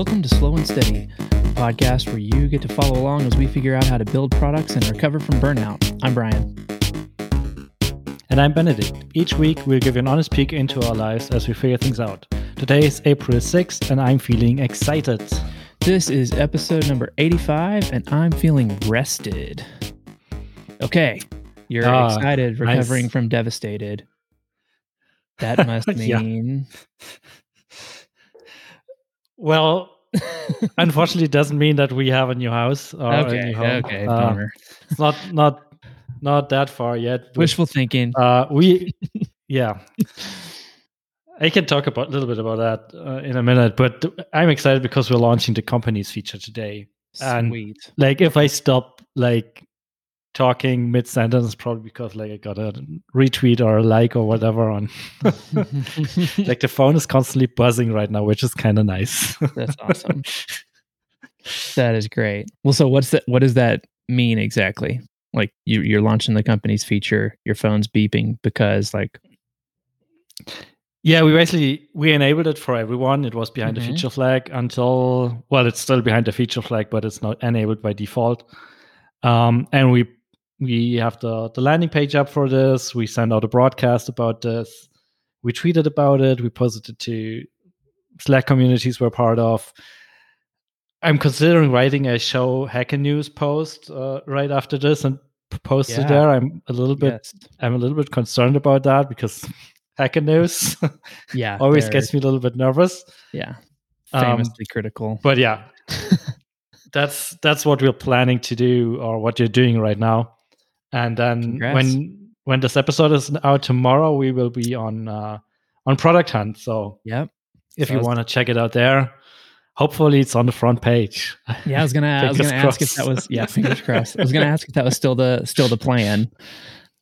Welcome to Slow and Steady, a podcast where you get to follow along as we figure out how to build products and recover from burnout. I'm Brian. And I'm Benedikt. Each week, we'll give you an honest peek into our lives as we figure things out. Today is April 6th, and I'm feeling excited. This is episode number 85, and I'm feeling rested. Okay, you're Ah, excited, recovering nice. from devastated. That must mean. Well, unfortunately, it doesn't mean that we have a new house or a new home. okay, Uh, it's not not not that far yet. but, Wishful thinking. Uh, we, yeah. I can talk about a little bit about that uh, in a minute, but I'm excited because we're launching the companies feature today. and- Sweet. like if I stop like talking mid sentence, probably because like I got a retweet or a like or whatever on. like the phone is constantly buzzing right now, which is kind of nice. That's awesome. That is great. Well, so what's that? What does that mean exactly? Like you, you're launching the company's feature, your phone's beeping because like yeah, we basically we enabled it for everyone. It was behind Mhm. the feature flag until well, it's still behind the feature flag, but it's not enabled by default. Um, and we we have the the landing page up for this. We send out a broadcast about this. We tweeted about it. We posted it to Slack communities we're part of. I'm considering writing a show Hacker News post uh, right after this and post Yeah. it there. I'm a little bit yes. I'm a little bit concerned about that because Hacker News yeah, always gets me a little bit nervous. yeah, Um, famously critical. But yeah, that's that's what we're planning to do or what you're doing right now. And then Congrats. when when this episode is out tomorrow, we will be on uh, on Product Hunt. So yeah, if you want to check it out there, hopefully it's on the front page. Yeah, I was gonna. I was gonna ask if that was. Yeah, fingers crossed. I was gonna ask if that was still the still the plan.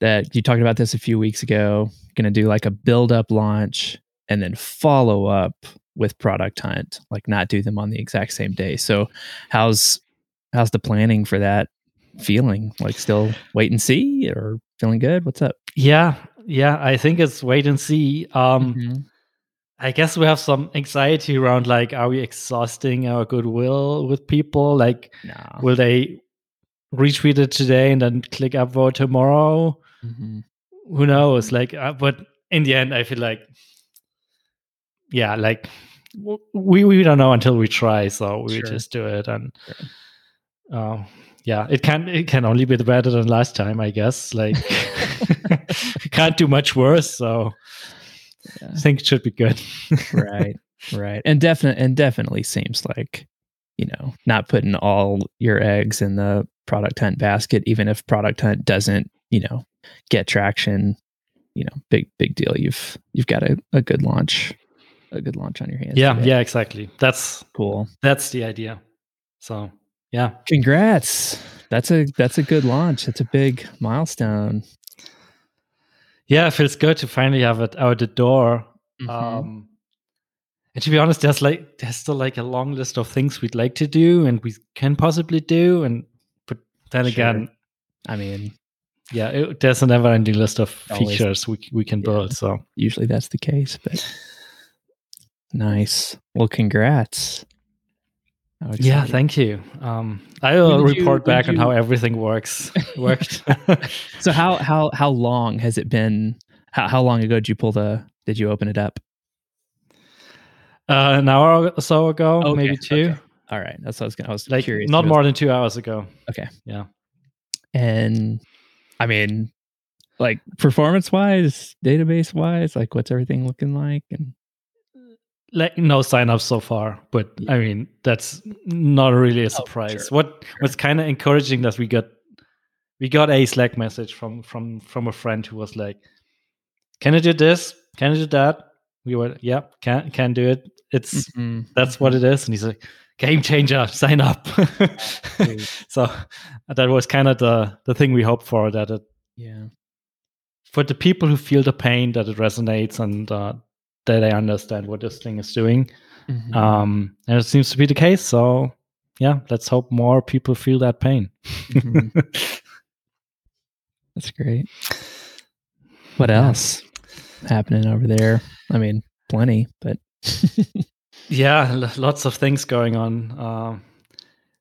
That you talked about this a few weeks ago. Gonna do like a build up launch and then follow up with product hunt. Like not do them on the exact same day. So, how's how's the planning for that feeling? Like still wait and see, or feeling good? What's up? yeah, yeah. I think it's wait and see. Um, Mhm. I guess we have some anxiety around like, are we exhausting our goodwill with people? Like, No. will they retweet it today and then click upvote tomorrow? Mhm. Who knows? Like, uh, but in the end, I feel like, yeah, like we we don't know until we try, so we Sure. just do it, and uh, yeah, it can it can only be better than last time, I guess. Like, can't do much worse, so Yeah. I think it should be good. right right and definitely and definitely seems like you know not putting all your eggs in the product hunt basket even if product hunt doesn't you know get traction you know big big deal you've you've got a, a good launch a good launch on your hands yeah, today. yeah, exactly. That's cool that's the idea. So yeah, congrats that's a that's a good launch that's a big milestone yeah, it feels good to finally have it out the door. Mhm. Um, and to be honest, there's like there's still like a long list of things we'd like to do and we can possibly do, and but then Sure. again, i mean yeah, it, there's a never-ending list of Always. features we we can Yeah. build. So usually that's the case but nice well congrats yeah, thank you. Um, I will did you- report back did on you- how everything works worked. So how how how long has it been? How how long ago did you pull the? Did you open it up? uh, an hour or so ago, Okay, maybe two. okay. All right, that's what I was. Gonna, I was Like curious. not if it was- more than two hours ago. Okay. Yeah. And I mean, like performance wise, database wise, like what's everything looking like? And like no sign-ups so far but Yeah. i mean that's not really a Oh, surprise. sure, what what's kind of encouraging that we got we got a slack message from from from a friend who was like can i do this? Can i do that? We were yeah can can do it. It's Mhm, that's what it is. And he's like game changer sign up. So that was kind of the the thing we hoped for that it yeah, for the people who feel the pain that it resonates and uh, that they understand what this thing is doing Mhm. um, and it seems to be the case. So, yeah, let's hope more people feel that pain. Mhm. that's great. What else happening over there? I mean, plenty, but Yeah, l- lots of things going on. Um,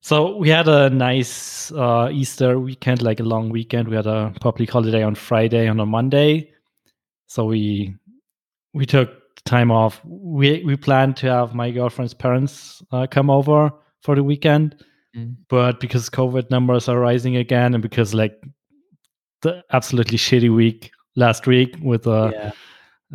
so we had a nice uh, Easter weekend, like a long weekend. We had a public holiday on Friday and on Monday. So we we took time off. We we planned to have my girlfriend's parents uh, come over for the weekend, Mm. but because COVID numbers are rising again, and because like the absolutely shitty week last week with uh, yeah.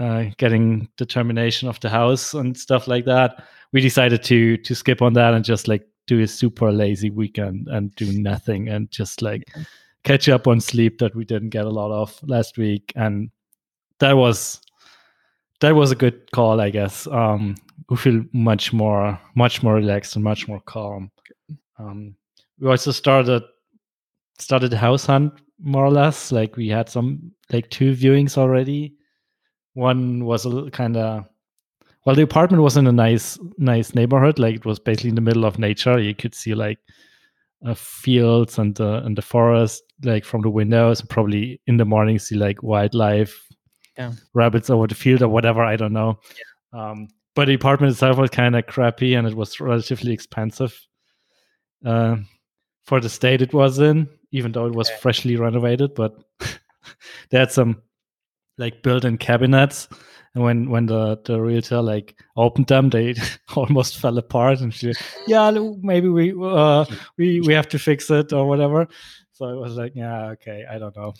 uh, getting the termination of the house and stuff like that, we decided to to skip on that and just like do a super lazy weekend and do nothing and just like catch up on sleep that we didn't get a lot of last week and that was that was a good call i guess. Um we feel much more much more relaxed and much more calm. Um we also started started house hunt more or less like we had some like two viewings already. One was a kind of well the apartment was in a nice nice neighborhood like it was basically in the middle of nature. You could see like uh, fields and the and the forest like from the windows probably in the morning see like wildlife Yeah. rabbits over the field or whatever i don't know. Um but the apartment itself was kind of crappy and it was relatively expensive uh, for the state it was in even though it was Okay. freshly renovated but they had some like built-in cabinets. And when when the the realtor like opened them they almost fell apart and she yeah maybe we uh we we have to fix it or whatever. So it was like yeah okay i don't know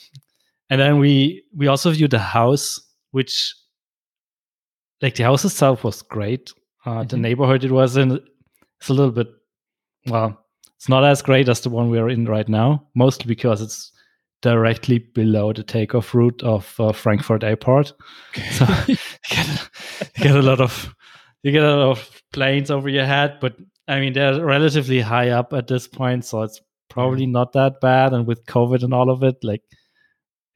and then we we also viewed the house which like the house itself was great. Uh the Mhm. neighborhood it was in it's a little bit well it's not as great as the one we're in right now mostly because it's directly below the takeoff route of uh, frankfurt airport. So you get, you get a lot of you get a lot of planes over your head but i mean they're relatively high up at this point so it's probably not that bad and with covid and all of it like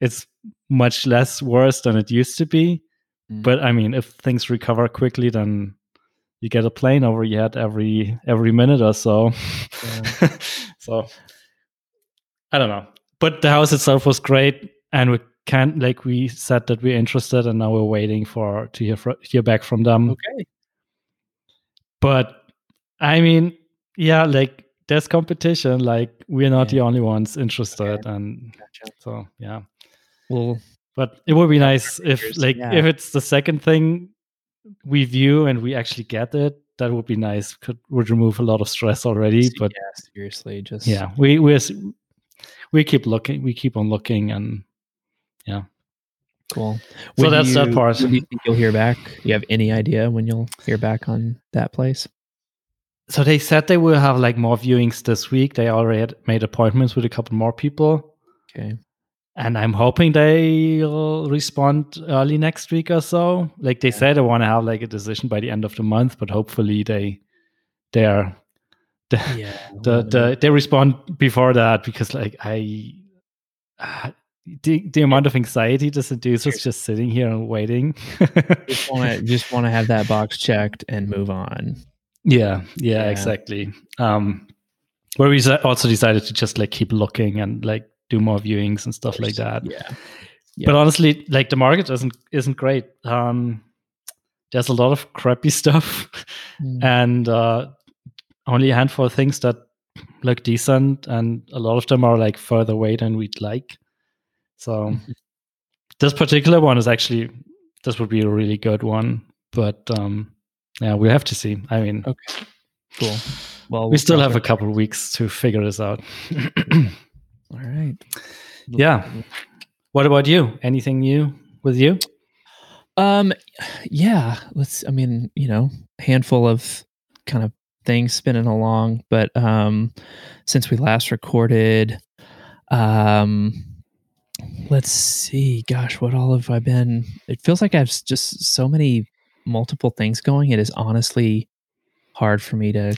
it's much less worse than it used to be Mm. but i mean if things recover quickly then you get a plane over your head every every minute or so so i don't know but the house itself was great and we can't like we said that we're interested and now we're waiting for to hear hear back from them okay. but i mean yeah like there's competition like we're not Yeah. the only ones interested and Gotcha. so yeah Well, but it would be nice if like yeah. if it's the second thing we view and we actually get it that would be nice could would remove a lot of stress already but yeah, seriously, just yeah we we we keep looking we keep on looking and yeah, cool. So When that's that part. Do you think you'll hear back? You have any idea when you'll hear back on that place? so they said they will have like more viewings this week they already had made appointments with a couple more people Okay. And i'm hoping they'll respond early next week or so like they Yeah. said they want to have like a decision by the end of the month but hopefully they they're Yeah. the, the they respond before that because like i uh, the, the amount of anxiety this induces just sitting here and waiting just want to just want to have that box checked and move on. yeah, yeah Yeah. exactly um where we also decided to just like keep looking and like do more viewings and stuff like that Yeah. but honestly like the market isn't isn't great um there's a lot of crappy stuff Mm. and uh only a handful of things that look decent and a lot of them are like further away than we'd like so Mhm. this particular one is actually this would be a really good one but um yeah we'll have to see i mean Okay. Cool. Well, we we'll still have a couple of weeks to figure this out All right. Yeah. what about you anything new with you Um, yeah. Let's. I mean, you know, handful of kind of things spinning along, but um, since we last recorded, um, let's see. Gosh, what all have I been? It feels like I've just so many multiple things going. It is honestly hard for me to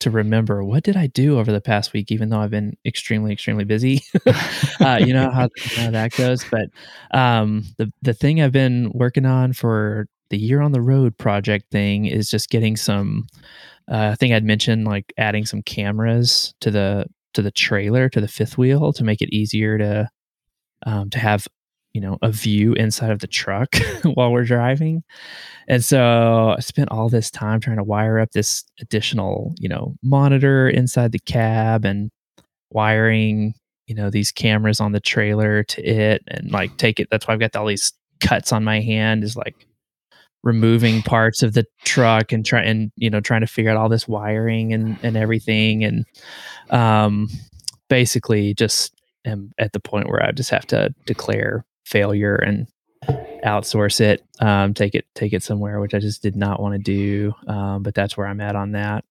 to remember what did I do over the past week, even though I've been extremely, extremely busy. uh, you know how, how that goes. But um, the the thing I've been working on for the year on the road project thing is just getting some. Uh, I think I'd mentioned like adding some cameras to the to the trailer to the fifth wheel to make it easier to um, to have you know a view inside of the truck while we're driving. And so i spent all this time trying to wire up this additional you know monitor inside the cab and wiring you know these cameras on the trailer to it and like take it that's why i've got all these cuts on my hand is like removing parts of the truck and try and you know trying to figure out all this wiring and and everything. And um basically just am at the point where I just have to declare failure and outsource it um take it take it somewhere which I just did not want to do um but that's where I'm at on that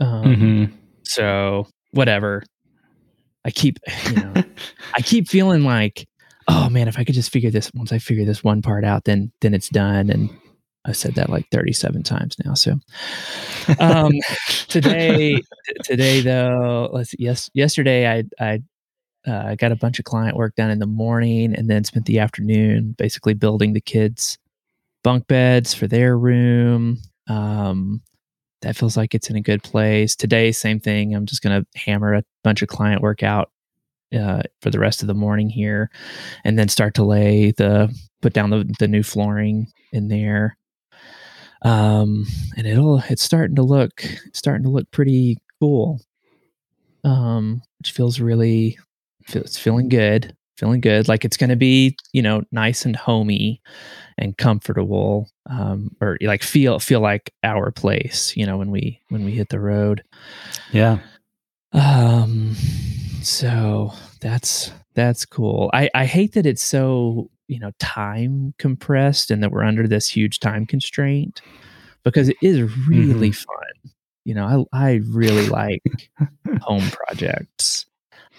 um Mm-hmm. so whatever I keep you know I keep feeling like, oh man, if I could just figure this once I figure this one part out, then then it's done. And I've said that like 37 times now. So um today today though, let's yes yesterday I I uh, got a bunch of client work done in the morning and then spent the afternoon basically building the kids bunk beds for their room. Um that feels like it's in a good place. Today, same thing. I'm just gonna hammer a bunch of client work out uh, for the rest of the morning here, and then start to lay the put down the the new flooring in there. Um, and it'll it's starting to look starting to look pretty cool. Um, which feels really it's feeling good, feeling good. Like it's going to be you know nice and homey and comfortable um or like feel feel like our place you know when we when we hit the road Yeah. um so that's that's cool i i hate that it's so you know time compressed and that we're under this huge time constraint because it is really fun you know i i really like home projects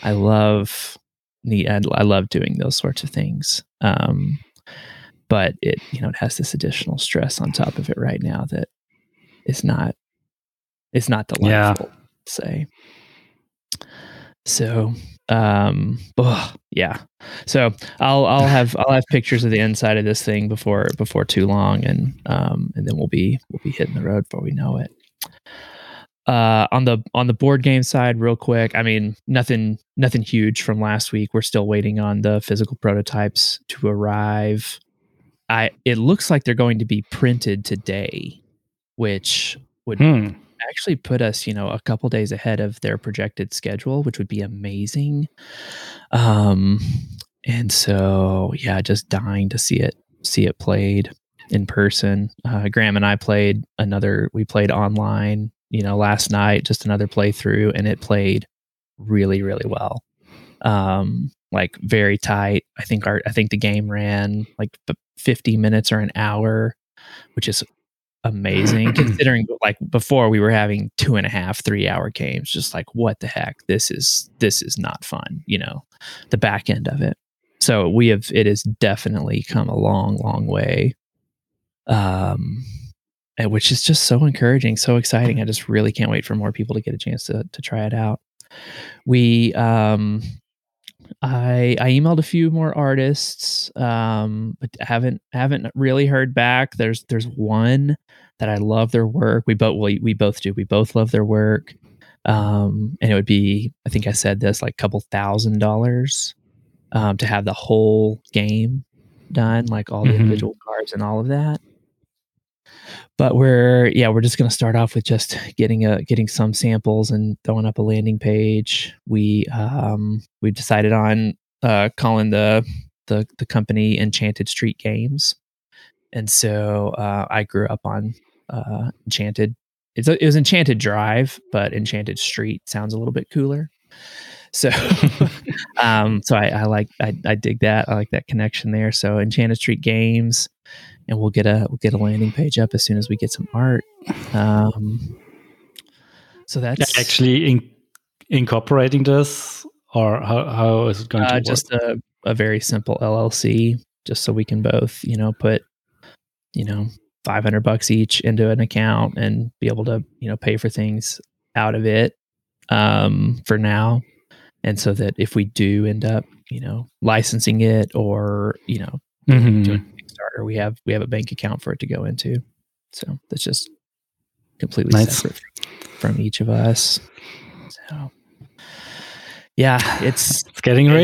i love neat I, love doing those sorts of things um but it you know it has this additional stress on top of it right now that is not it's not Yeah. delightful say. So um yeah. So i'll i'll have i'll have pictures of the inside of this thing before before too long and um and then we'll be we'll be hitting the road before we know it uh on the on the board game side real quick i mean nothing nothing huge from last week we're still waiting on the physical prototypes to arrive i it looks like they're going to be printed today which would Hmm. actually put us, you know, a couple days ahead of their projected schedule, which would be amazing. Um, and so, yeah, just dying to see it, see it played in person. Uh, Graham and I played another. We played online, you know, last night, just another playthrough, and it played really, really well. Um, like very tight. I think our, I think the game ran like 50 minutes or an hour, which is amazing considering like before we were having two and a half three hour games just like what the heck this is this is not fun you know the back end of it so we have it has definitely come a long long way um which is just so encouraging so exciting i just really can't wait for more people to get a chance to to try it out we um I I emailed a few more artists, um, but haven't haven't really heard back. There's there's one that I love their work. We both we, we both do. We both love their work. Um, and it would be I think I said this like a couple thousand dollars um, to have the whole game done, like all the Mhm. individual cards and all of that. But we're yeah we're just gonna start off with just getting a getting some samples and throwing up a landing page. We um we've decided on uh calling the the the company Enchanted Street Games, and so uh, I grew up on uh, Enchanted. It's a, it was Enchanted Drive, but Enchanted Street sounds a little bit cooler. So, um, so I, I like I, I dig that. I like that connection there. So Enchanted Street Games, and we'll get a we'll get a landing page up as soon as we get some art. Um, so that's Actually, in, incorporating this, or how, how is it going to uh, work? just a, a very simple LLC, just so we can both, you know, put, you know, 500 bucks each into an account and be able to, you know, pay for things out of it um, for now. And so that if we do end up, you know, licensing it or, you know, Mhm. doing we have we have a bank account for it to go into. So that's just completely Nice. separate from each of us. So yeah, it's It's getting It's-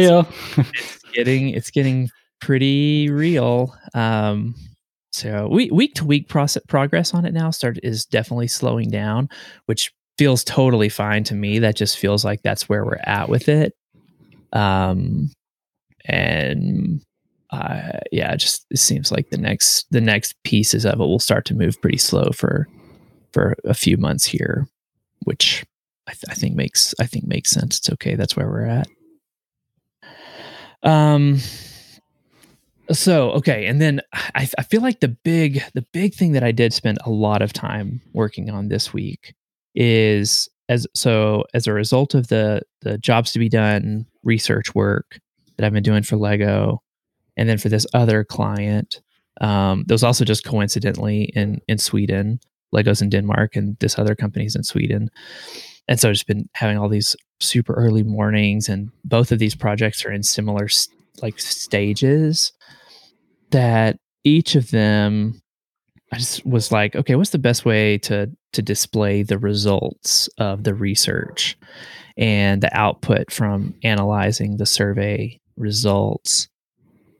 real. getting it's getting pretty real. Um, so we, week to week process progress on it now start is definitely slowing down, which feels totally fine to me. That just feels like that's where we're at with it. Um, and uh, yeah, it just it seems like the next the next pieces of it will start to move pretty slow for for a few months here, which I, th- I think makes I think makes sense. It's okay. That's where we're at. Um. So okay, and then I, I feel like the big the big thing that I did spend a lot of time working on this week is as so as a result of the the jobs to be done research work that I've been doing for Lego, and then for this other client, um, that was also just coincidentally in in Sweden. Legos in Denmark, and this other company's in Sweden. And so I've just been having all these super early mornings, and both of these projects are in similar like stages. That each of them, I just was like, okay, what's the best way to to display the results of the research and the output from analyzing the survey results.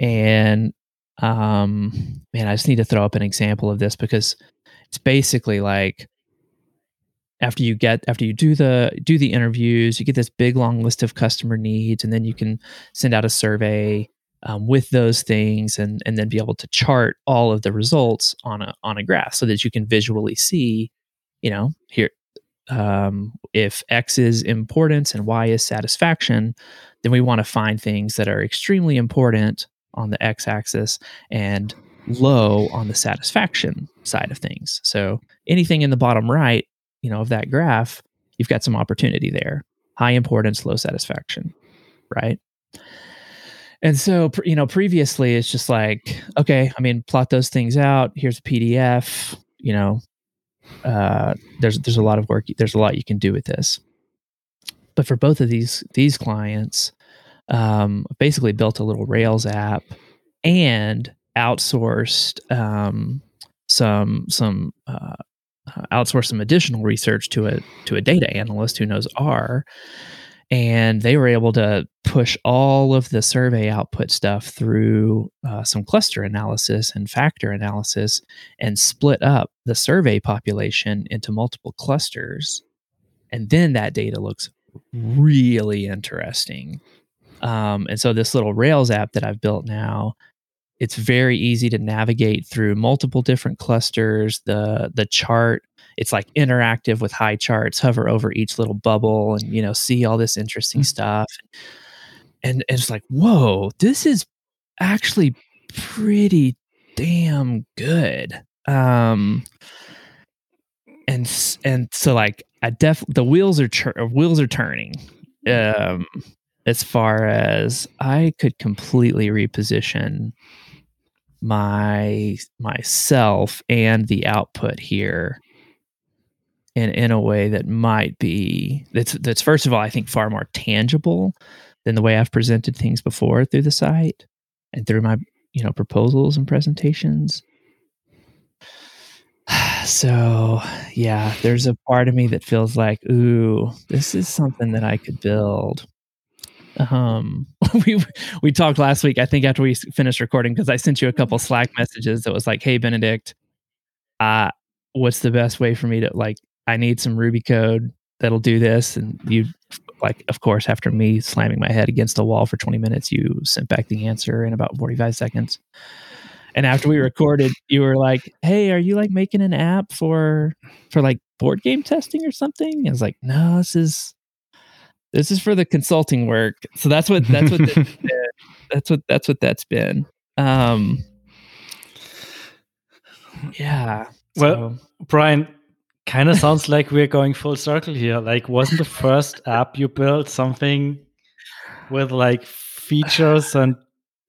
And um, man, I just need to throw up an example of this because it's basically like after you get after you do the do the interviews, you get this big long list of customer needs, and then you can send out a survey um, with those things, and and then be able to chart all of the results on a on a graph so that you can visually see, you know, here um, if X is importance and Y is satisfaction, then we want to find things that are extremely important on the X axis and low on the satisfaction side of things. So anything in the bottom right, you know, of that graph, you've got some opportunity there. High importance, low satisfaction, right? And so, you know, previously it's just like, okay, I mean, plot those things out. Here's a PDF. You know, uh, there's there's a lot of work. There's a lot you can do with this. But for both of these these clients, um, basically built a little Rails app and outsourced um, some some uh, uh, outsourced some additional research to a to a data analyst who knows R, and they were able to push all of the survey output stuff through uh, some cluster analysis and factor analysis and split up the survey population into multiple clusters, and then that data looks really interesting um, and so this little Rails app that I've built now, it's very easy to navigate through multiple different clusters. The the chart, it's like interactive with Highcharts. Hover over each little bubble and you know see all this interesting mm-hmm. stuff. And, and it's like, whoa, this is actually pretty damn good. Um, and and so like I def the wheels are wheels are turning. Um, as far as I could completely reposition my myself and the output here in in a way that might be that's that's first of all I think far more tangible than the way I've presented things before through the site and through my you know proposals and presentations. So, yeah, there's a part of me that feels like, ooh, this is something that I could build um we we talked last week i think after we finished recording because i sent you a couple slack messages that was like hey benedikt uh what's the best way for me to like i need some ruby code that'll do this? And you like of course after me slamming my head against the wall for 20 minutes you sent back the answer in about 45 seconds. And after we recorded you were like hey are you like making an app for for like board game testing or something? And i was like no this is this is for the consulting work. So that's what that's what that's what that's what that's been. Um, yeah. Well, Brian, kind of sounds like we're going full circle here. Like, wasn't the first app you built something with like features and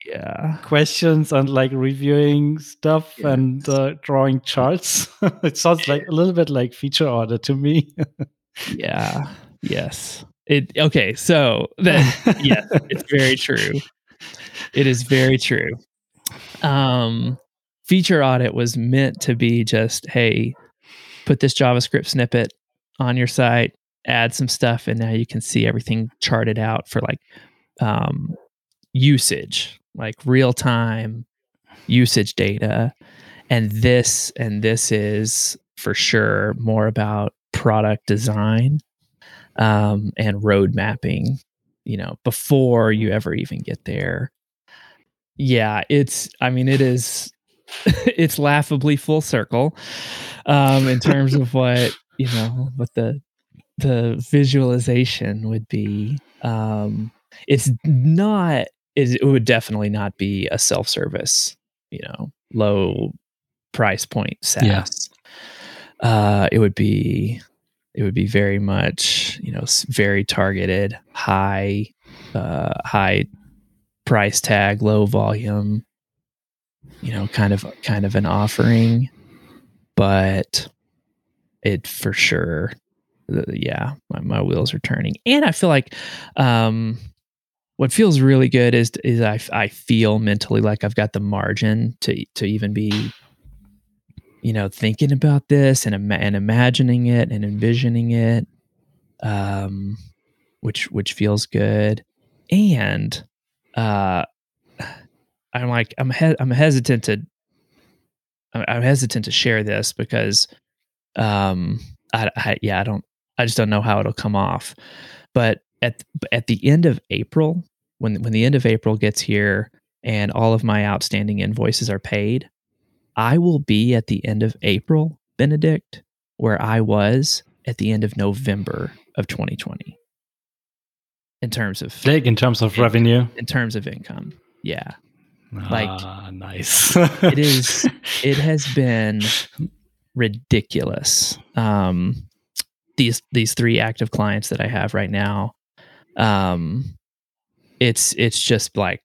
yeah questions and like reviewing stuff yes. and uh, drawing charts? it sounds like a little bit like feature audit to me. yeah. Yes. It okay, so then yes, it's very true. It is very true. Um, feature audit was meant to be just, hey, put this JavaScript snippet on your site, add some stuff, and now you can see everything charted out for like um, usage. like real time usage data. And this and this is for sure more about product design um, and road mapping, you know, before you ever even get there. Yeah, it's I mean it is it's laughably full circle um in terms of what, you know, what the the visualization would be. Um it's not it would definitely not be a self-service, you know, low price point SaaS. Yeah. Uh, it would be it would be very much you know very targeted, high uh, high price tag, low volume, you know, kind of kind of an offering, but it for sure yeah my, my wheels are turning. And i feel like um what feels really good is is I, I feel mentally like I've got the margin to to even be you know thinking about this and and imagining it and envisioning it um which which feels good. And uh I'm like I'm he- I'm hesitant to I'm hesitant to share this because um I, I yeah I don't I just don't know how it'll come off. But at at the end of April, when when the end of April gets here and all of my outstanding invoices are paid, I will be at the end of April, Benedikt, where I was at the end of November of 2020. In terms of like in terms of revenue, in terms of income, yeah, like ah, nice. it is. It has been ridiculous. Um, these these three active clients that I have right now um it's it's just like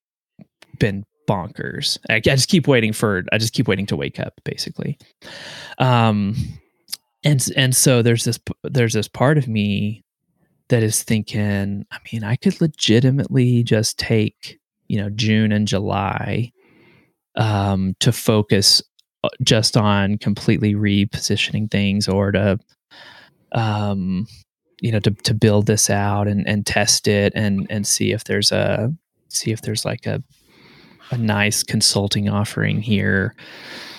been bonkers. I, I just keep waiting for i just keep waiting to wake up basically. Um and and so there's this there's this part of me that is thinking i mean i could legitimately just take you know june and july um to focus uh, just on completely repositioning things or to um you know to to build this out and and test it and and see if there's a see if there's like a a nice consulting offering here.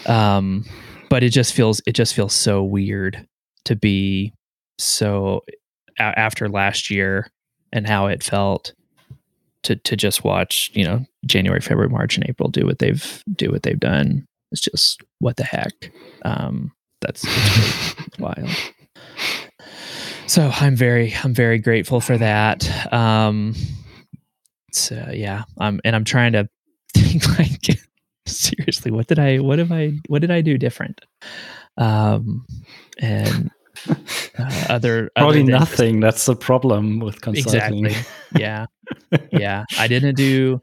Um but it just feels it just feels so weird to be so a- after last year and how it felt to to just watch you know January February March and April do what they've do what they've done. It's just what the heck? Um that's, that's wild. So I'm very I'm very grateful for that. Um, so yeah, I'm and I'm trying to like seriously, what did I what have I what did I do different? Um, and uh, other probably other nothing. That's the problem with consulting. Exactly. Yeah, yeah. I didn't do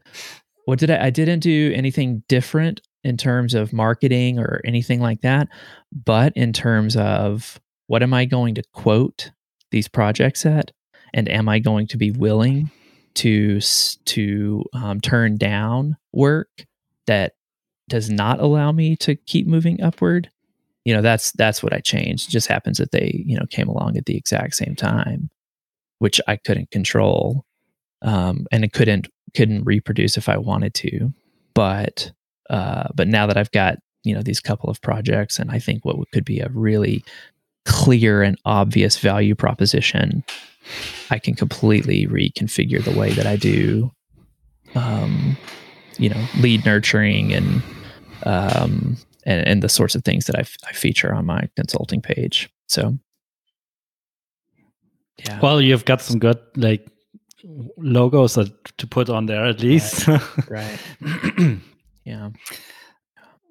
what did I? I didn't do anything different in terms of marketing or anything like that. But in terms of what am I going to quote these projects at and am i going to be willing to to um, turn down work that does not allow me to keep moving upward you know that's that's what i changed. It just happens that they you know came along at the exact same time which i couldn't control um, and it couldn't couldn't reproduce if i wanted to. But uh, but now that i've got you know these couple of projects and i think what could be a really clear and obvious value proposition, I can completely reconfigure the way that I do, um, you know, lead nurturing and, um, and, and the sorts of things that I, f- I feature on my consulting page. So, yeah. Well, you've got some good like logos that, to put on there at least. Right. right. yeah.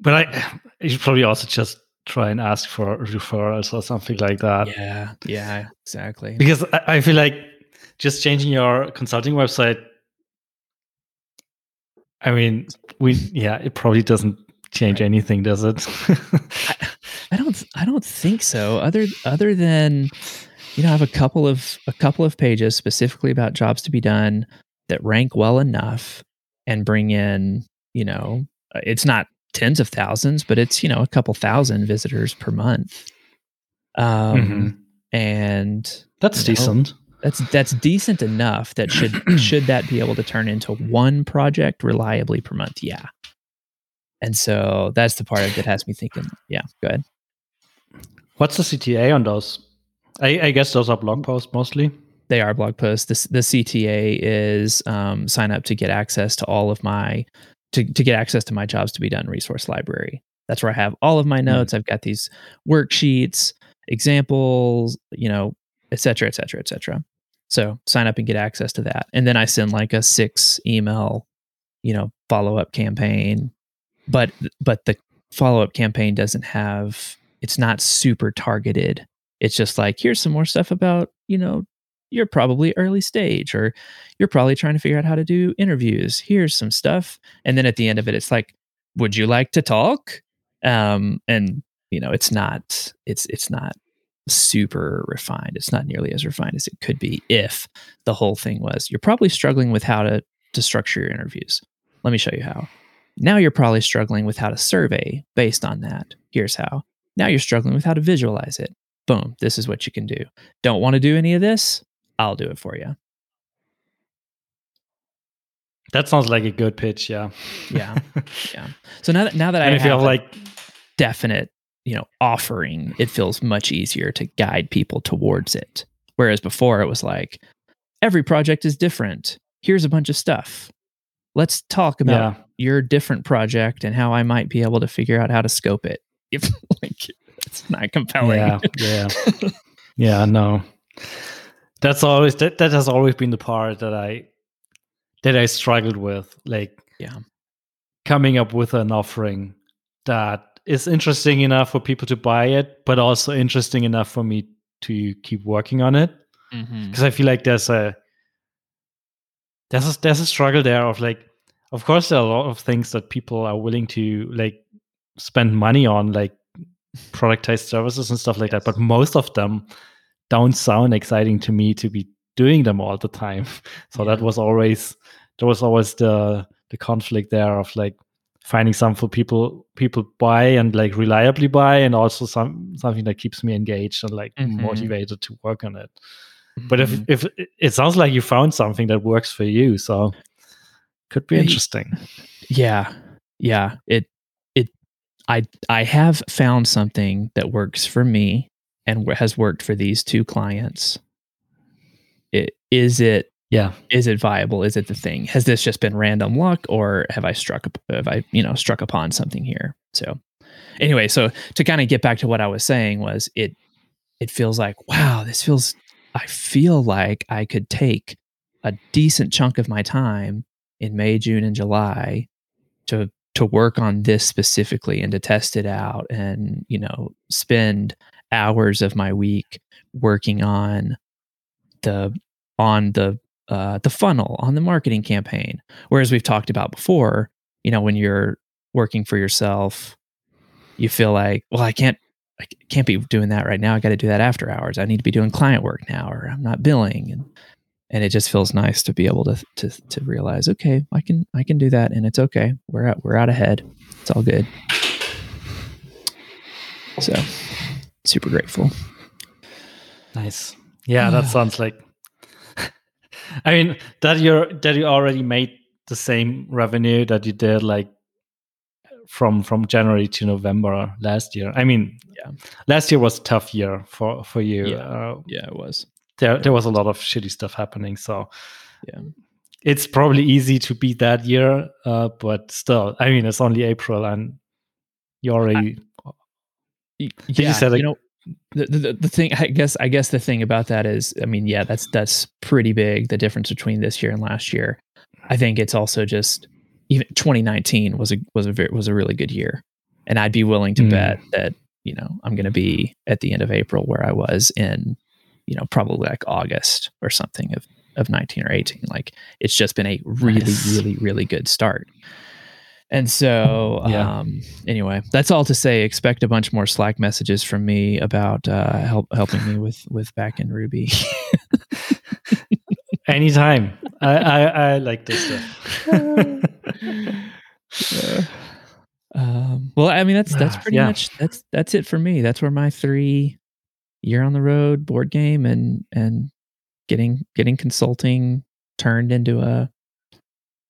But I, you should probably also just try and ask for referrals or something like that. Yeah, yeah, exactly. Because I, I feel like just changing your consulting website. I mean, we yeah, it probably doesn't change right. anything, does it? I, I don't. I don't think so. Other other than you know, I have a couple of a couple of pages specifically about jobs to be done that rank well enough and bring in you know uh, it's not tens of thousands, but it's you know a couple thousand visitors per month. Um, mm-hmm. and that's decent. that's that's decent enough that should should that be able to turn into one project reliably per month? Yeah. And so that's the part that has me thinking, yeah, go ahead. What's the CTA on those? I, I guess those are blog posts mostly. They are blog posts. The, the CTA is um, sign up to get access to all of my to, to get access to my jobs to be done resource library. That's where I have all of my hmm. notes. Mm. I've got these worksheets, examples, you know, et cetera, et cetera, et cetera. So sign up and get access to that. And then I send like a six email, you know, follow up campaign. But but the follow up campaign doesn't have it's not super targeted. It's just like here's some more stuff about, you know, you're probably early stage or you're probably trying to figure out how to do interviews. Here's some stuff. And then at the end of it, it's like, would you like to talk? Um, and you know, it's not, it's, it's not super refined. It's not nearly as refined as it could be if the whole thing was you're probably struggling with how to, to structure your interviews. Let me show you how. Now you're probably struggling with how to survey based on that. Here's how. Now you're struggling with how to visualize it. Boom, this is what you can do. Don't want to do any of this? I'll do it for you. That sounds like a good pitch. Yeah. Yeah. yeah. So now that, now that I feel like definite, you know, offering, it feels much easier to guide people towards it. Whereas before it was like, every project is different. Here's a bunch of stuff. Let's talk about yeah. your different project and how I might be able to figure out how to scope it. If like it's not compelling. Yeah. Yeah. yeah. No that's always that, that has always been the part that I that I struggled with. Like yeah. Coming up with an offering that is interesting enough for people to buy it, but also interesting enough for me to keep working on it. Because mm-hmm. I feel like there's a there's a there's a struggle there of like of course there are a lot of things that people are willing to like spend money on like productized services and stuff like yes. that but most of them don't sound exciting to me to be doing them all the time. So yeah. that was always there was always the the conflict there of like finding something for people people buy and like reliably buy and also some something that keeps me engaged and like mm-hmm. motivated to work on it. Mm-hmm. But if mm-hmm. if it sounds like you found something that works for you, so could be interesting. Yeah. Yeah. It it I I have found something that works for me and has worked for these two clients it, is it yeah. is it viable? Is it the thing? Has this just been random luck or have i struck have i you know struck upon something here? So anyway so to kind of get back to what i was saying was it it feels like wow this feels i feel like i could take a decent chunk of my time in may june and july to to work on this specifically and to test it out and you know spend hours of my week working on the on the uh, the funnel on the marketing campaign. Whereas we've talked about before, you know, when you're working for yourself, you feel like, well, I can't I can't be doing that right now. I got to do that after hours. I need to be doing client work now, or I'm not billing, and and it just feels nice to be able to to to realize, okay, I can I can do that, and it's okay. We're out we're out ahead. It's all good. So super grateful. Nice. Yeah, that sounds like. I mean that you're that you already made the same revenue that you did like from from January to November last year. I mean, yeah, last year was a tough year for for you. Yeah, uh, yeah it was. There there was a lot of shitty stuff happening. So yeah, it's probably easy to beat that year, uh, but still, I mean, it's only April and you already. I, yeah, you, like, you know, the, the, the thing i guess i guess the thing about that is i mean yeah that's that's pretty big the difference between this year and last year. I think it's also just even 2019 was a was a very, was a really good year. And i'd be willing to mm. bet that you know i'm going to be at the end of april where i was in you know probably like august or something of of 19 or 18 like it's just been a really really really good start and so, yeah. um, anyway, that's all to say. Expect a bunch more Slack messages from me about uh, help helping me with with back in Ruby. Anytime. I, I, I like this stuff. um, well, I mean, that's that's pretty yeah. much that's that's it for me. That's where my three year on the road board game and and getting getting consulting turned into a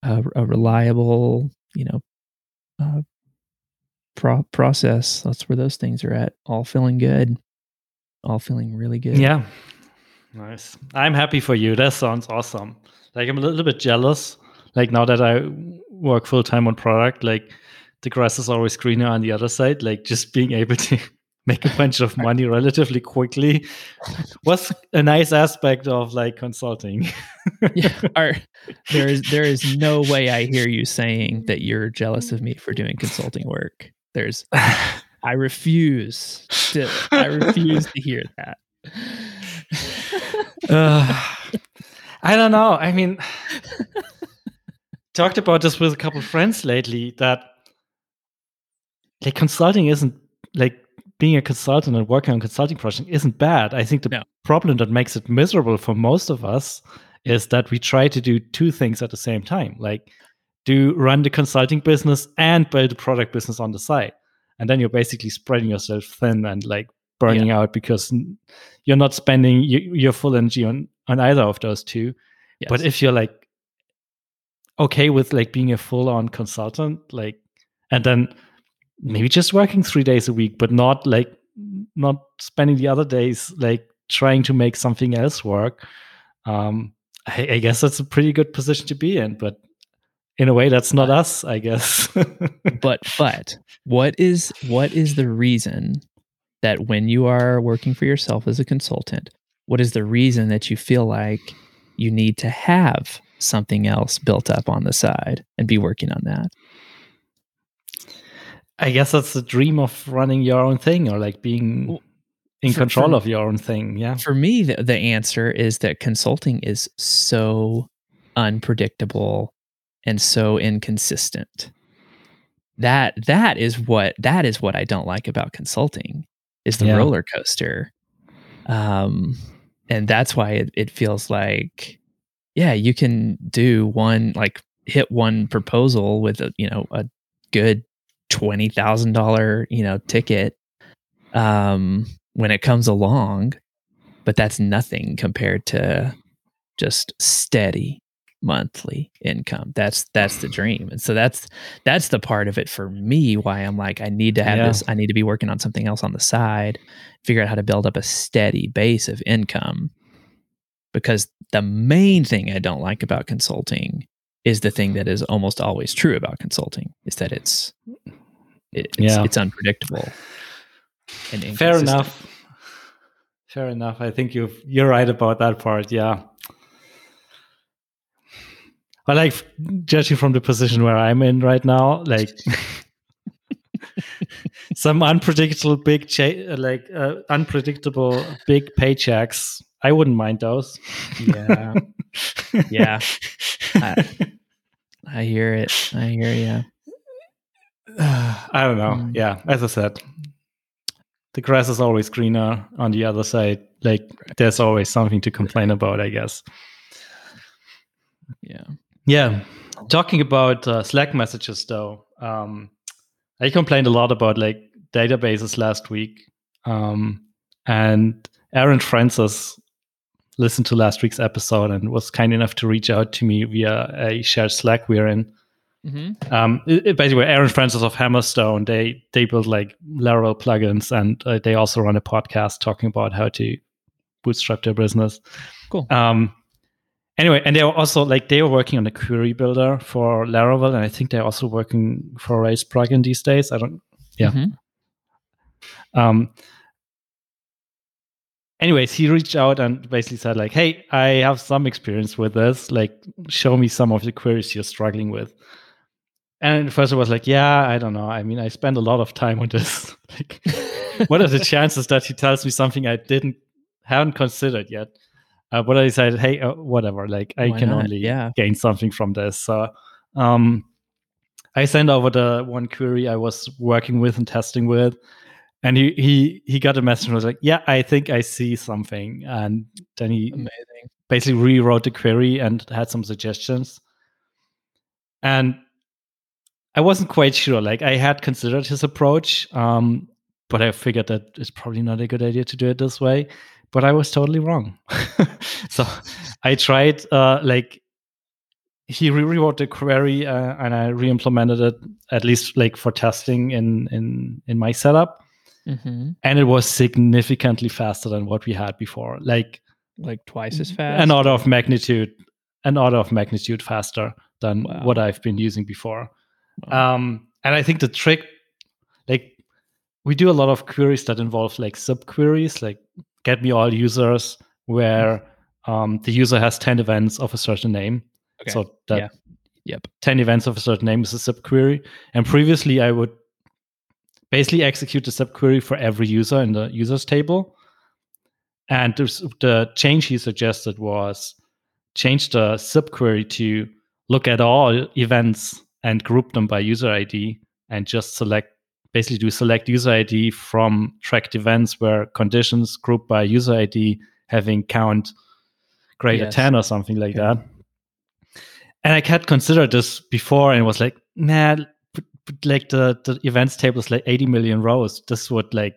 a, a reliable, you know, uh, pro- process. That's where those things are at. All feeling good. All feeling really good. Yeah. Nice. I'm happy for you. That sounds awesome. Like I'm a little bit jealous. Like now that I work full time on product, like the grass is always greener on the other side. Like just being able to make a bunch of money relatively quickly was a nice aspect of like consulting. yeah, our, there is there is no way I hear you saying that you're jealous of me for doing consulting work. There's I refuse to I refuse to hear that. uh, I don't know. I mean, talked about this with a couple of friends lately that like consulting isn't like being a consultant and working on consulting project isn't bad. I think the no. problem that makes it miserable for most of us is that we try to do two things at the same time, like do run the consulting business and build a product business on the side. And then you're basically spreading yourself thin and like burning yeah. out because you're not spending your full energy on, on either of those two. Yes. But if you're like okay with like being a full on consultant, like, and then maybe just working three days a week, but not like not spending the other days like trying to make something else work. Um, I, I guess that's a pretty good position to be in, but in a way that's not us, I guess. but but what is what is the reason that when you are working for yourself as a consultant, what is the reason that you feel like you need to have something else built up on the side and be working on that? I guess that's the dream of running your own thing or like being in for, control for, of your own thing. Yeah. For me, the, the answer is that consulting is so unpredictable and so inconsistent. That that is what that is what I don't like about consulting is the yeah. roller coaster. Um and that's why it, it feels like yeah, you can do one like hit one proposal with a you know a good twenty thousand dollar you know ticket um, when it comes along, but that's nothing compared to just steady monthly income. That's that's the dream, and so that's that's the part of it for me. Why I'm like I need to have yeah. this. I need to be working on something else on the side, figure out how to build up a steady base of income. Because the main thing I don't like about consulting is the thing that is almost always true about consulting is that it's it, it's, yeah. it's unpredictable and fair enough. fair enough. I think you you're right about that part yeah. But like judging from the position where i'm in right now like some unpredictable big cha- like uh, unpredictable big paychecks. I wouldn't mind those. Yeah. Yeah. I, I hear it. I hear you I don't know. Mm. Yeah, as I said, the grass is always greener on the other side. Like there's always something to complain about, I guess. Yeah. Yeah. Talking about uh, Slack messages, though, um, I complained a lot about like databases last week, um, and Aaron Francis listened to last week's episode and was kind enough to reach out to me via a shared Slack we're in. Mm-hmm. Um, it, basically, Aaron Francis of Hammerstone, they they build like Laravel plugins, and uh, they also run a podcast talking about how to bootstrap their business. Cool. Um, anyway, and they're also like they are working on a query builder for Laravel, and I think they're also working for Rails plugin these days. I don't. Yeah. Mm-hmm. Um. Anyways, he reached out and basically said like, "Hey, I have some experience with this. Like, show me some of the queries you're struggling with." And first I was like, yeah, I don't know. I mean, I spend a lot of time on this. like, what are the chances that he tells me something I didn't haven't considered yet? Uh, but I decided, hey, uh, whatever. Like, I Why can not? only yeah. gain something from this. So, um, I sent over the one query I was working with and testing with, and he he he got a message and was like, "Yeah, I think I see something." And then he Amazing. basically rewrote the query and had some suggestions. And I wasn't quite sure. Like I had considered his approach, um, but I figured that it's probably not a good idea to do it this way. but I was totally wrong. so I tried uh, like he rewrote the query uh, and I re-implemented it at least like for testing in in in my setup, Mm-hmm. and it was significantly faster than what we had before. Like Like twice as fast. an order of magnitude, an order of magnitude faster than Wow. what I've been using before. Um, and I think the trick, like, we do a lot of queries that involve like subqueries, like get me all users, where um, the user has 10 events of a certain name. Okay. So that Yeah. Yep. 10 events of a certain name is a subquery. And previously, I would basically execute the subquery for every user in the users table. And the change he suggested was change the subquery to look at all events and group them by user ID and just select basically do select user ID from tracked events where conditions grouped by user ID having count greater Yes. 10 or something like Yeah. that. And I had considered this before and was like, nah, but- but like the, the events table is like 80 million rows. This would like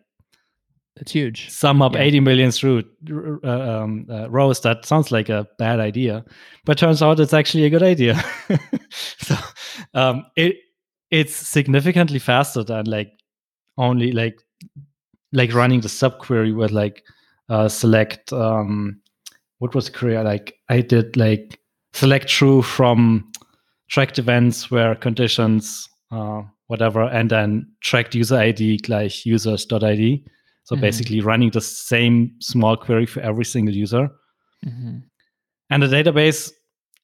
it's huge. sum up Yeah. 80 million through uh, um, uh, rows. That sounds like a bad idea, but turns out it's actually a good idea. so um, it it's significantly faster than like only like like running the subquery with like uh, select um, what was the query like I did like select true from tracked events where conditions uh, whatever and then tracked user ID like users.id. So Mhm. basically running the same small query for every single user. Mhm. And the database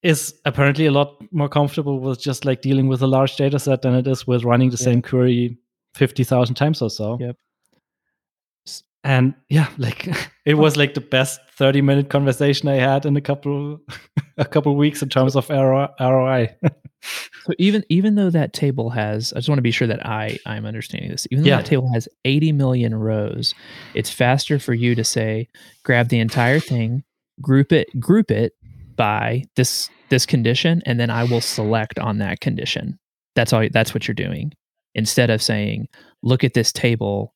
is apparently a lot more comfortable with just like dealing with a large data set than it is with running the Yeah. same query 50,000 times or so. Yep. And yeah, like it was like the best 30 minute conversation I had in a couple a couple weeks in terms of RO- ROI. So even even though that table has, I just want to be sure that I I'm understanding this. Even though Yeah. that table has 80 million rows, it's faster for you to say, grab the entire thing, group it, group it by this this condition, and then I will select on that condition. That's all. That's what you're doing. Instead of saying, look at this table,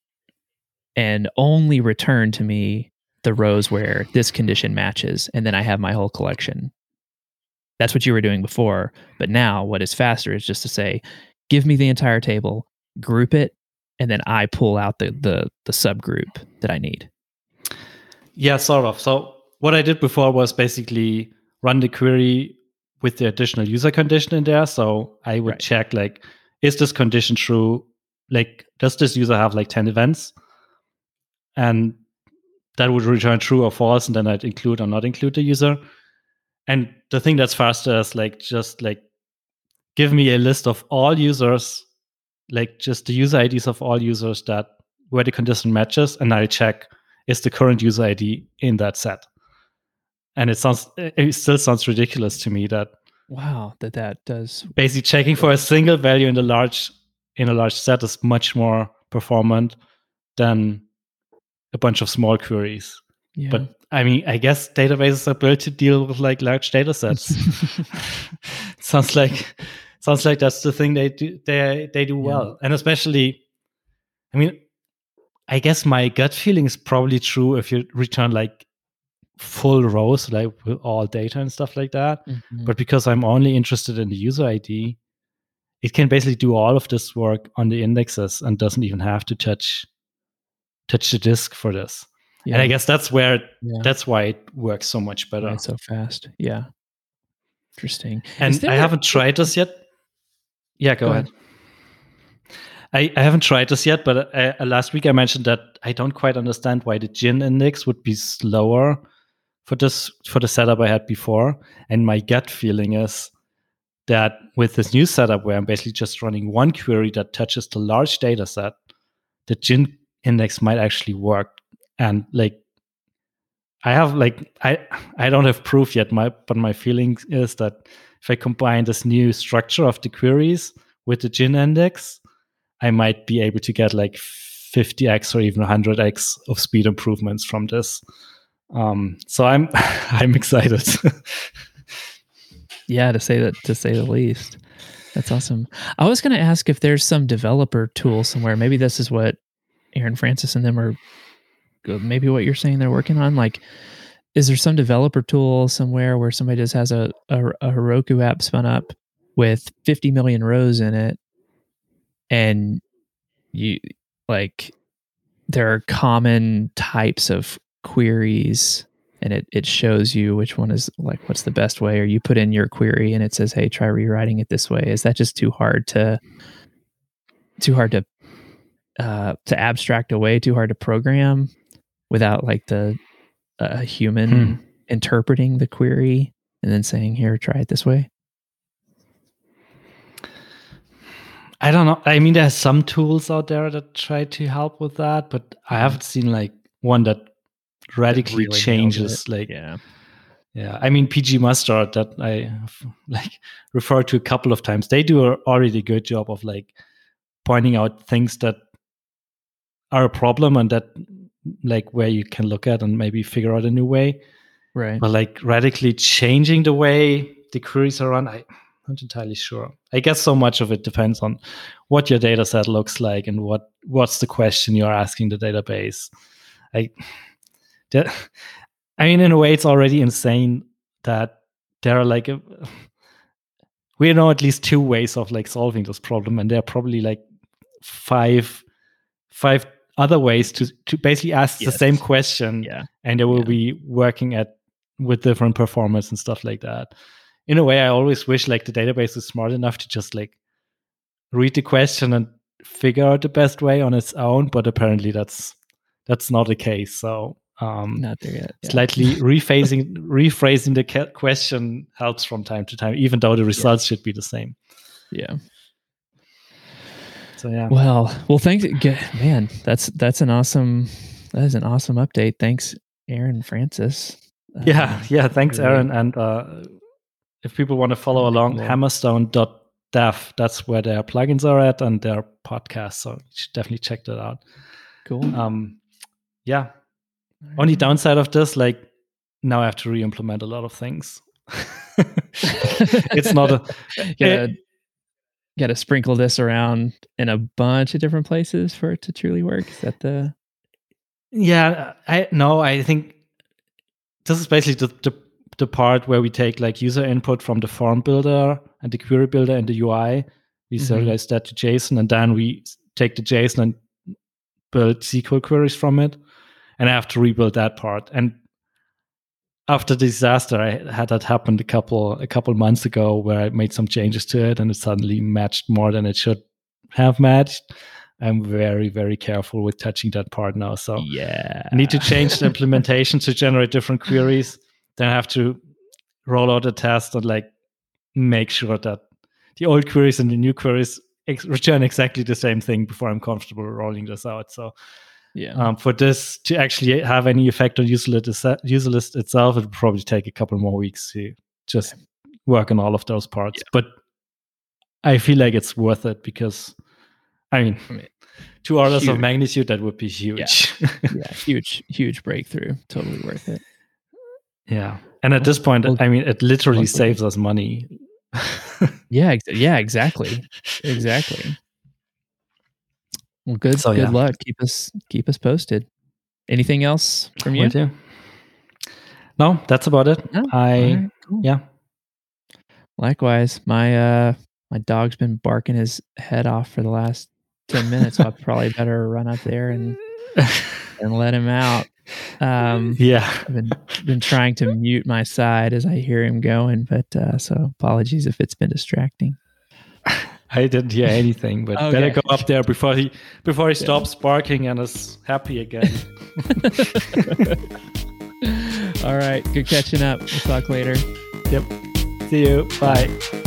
and only return to me the rows where this condition matches, and then I have my whole collection. That's what you were doing before. But now, what is faster is just to say, give me the entire table, group it, and then I pull out the the the subgroup that I need. Yeah, sort of. So what I did before was basically run the query with the additional user condition in there. So I would Right. check like, is this condition true? Like, does this user have like 10 events? And that would return true or false, and then I'd include or not include the user. And the thing that's faster is like just like give me a list of all users, like just the user IDs of all users that where the condition matches, and I'll check is the current user ID in that set. And it sounds it still sounds ridiculous to me that Wow, that that does. basically checking for a single value in the large in a large set is much more performant than a bunch of small queries. Yeah. But I mean, I guess databases are built to deal with like large data sets. sounds like sounds like that's the thing they do they they do Yeah. well. And especially I mean, I guess my gut feeling is probably true if you return like full rows, like with all data and stuff like that. Mhm. But because I'm only interested in the user ID, it can basically do all of this work on the indexes and doesn't even have to touch touch the disk for this. yeah. And I guess that's where yeah. that's why it works so much better. it's so fast. Yeah. Interesting. and I a- haven't tried this yet. Yeah, go, Go ahead. I, I haven't tried this yet, but uh, uh, last week I mentioned that I don't quite understand why the gin index would be slower for this for the setup I had before. And my gut feeling is that with this new setup where I'm basically just running one query that touches the large data set, the gin index might actually work. And like I have like I I don't have proof yet, my but my feeling is that if I combine this new structure of the queries with the gin index, I might be able to get like 50x or even 100x of speed improvements from this. Um, so I'm I'm excited. Yeah, to say that to say the least. That's awesome. I was going to ask if there's some developer tool somewhere. Maybe this is what Aaron Francis and them are maybe what you're saying they're working on like is there some developer tool somewhere where somebody just has a, a, a Heroku app spun up with 50 million rows in it and you like there are common types of queries and it, it shows you which one is like what's the best way or you put in your query and it says hey try rewriting it this way. Is that just too hard to too hard to uh, to abstract away too hard to program without like the uh, human hmm. interpreting the query and then saying here try it this way i don't know. I mean there's some tools out there that try to help with that but i haven't seen like one that radically really changes like yeah. yeah. I mean pgMustard that i like refer to a couple of times. They do a already good job of like pointing out things that are a problem and that like where you can look at and maybe figure out a new way. Right. But like radically changing the way the queries are run I'm not entirely sure. I guess so much of it depends on what your data set looks like and what what's the question you're asking the database. I that, i mean in a way it's already insane that there are like a, we know at least two ways of like solving this problem and there are probably like five five other ways to to basically ask yes. the same question yeah and they will yeah. be working at with different performance and stuff like that in a way i always wish like the database is smart enough to just like read the question and figure out the best way on its own but apparently that's that's not the case so um not there yet yeah. slightly rephrasing rephrasing the question helps from time to time even though the results yeah. should be the same yeah so yeah. Well, well, thanks, man. That's that's an awesome. That is an awesome update. Thanks, Aaron Francis. Yeah, uh, yeah. Thanks. Aaron. And uh, if people want to follow along, cool. hammerstone.dev, that's where their plugins are at and their podcast. So you should definitely check that out. Cool. Um, yeah. Only downside of this, like now I have to re-implement a lot of things. it's not a. yeah got to sprinkle this around in a bunch of different places for it to truly work. Is that the? Yeah, I no. I think this is basically the, the the part where we take like user input from the form builder and the query builder and the UI. We mm-hmm. serialize that to JSON, and then we take the JSON and build SQL queries from it. And I have to rebuild that part. And after the disaster, I had that happened a couple a couple months ago where I made some changes to it and it suddenly matched more than it should have matched. I'm very, very careful with touching that part now. So yeah, I need to change the implementation to generate different queries. Then I have to roll out a test and like make sure that the old queries and the new queries ex- return exactly the same thing before I'm comfortable rolling this out. So yeah. Um, for this to actually have any effect on Userlist, user list itself, it would probably take a couple more weeks to just work on all of those parts. Yeah. But I feel like it's worth it because, I mean, I mean two orders huge. of magnitude, that would be huge. Yeah. yeah, huge, huge breakthrough. Totally worth it. Yeah. And at this point, well, I mean, it literally saves us money. yeah, ex- yeah, exactly. Exactly. Well, good. So, good yeah. luck. Keep us keep us posted. Anything else from you? Too. No, that's about it. I right, cool. yeah. Likewise, my uh my dog's been barking his head off for the last ten minutes. so I probably better run up there and and let him out. Um, yeah, I've been been trying to mute my side as I hear him going, but uh, so apologies if it's been distracting. I didn't hear anything, but okay. better go up there before he before he stops barking and is happy again. All right, good catching up. We'll talk later. Yep. See you. Bye.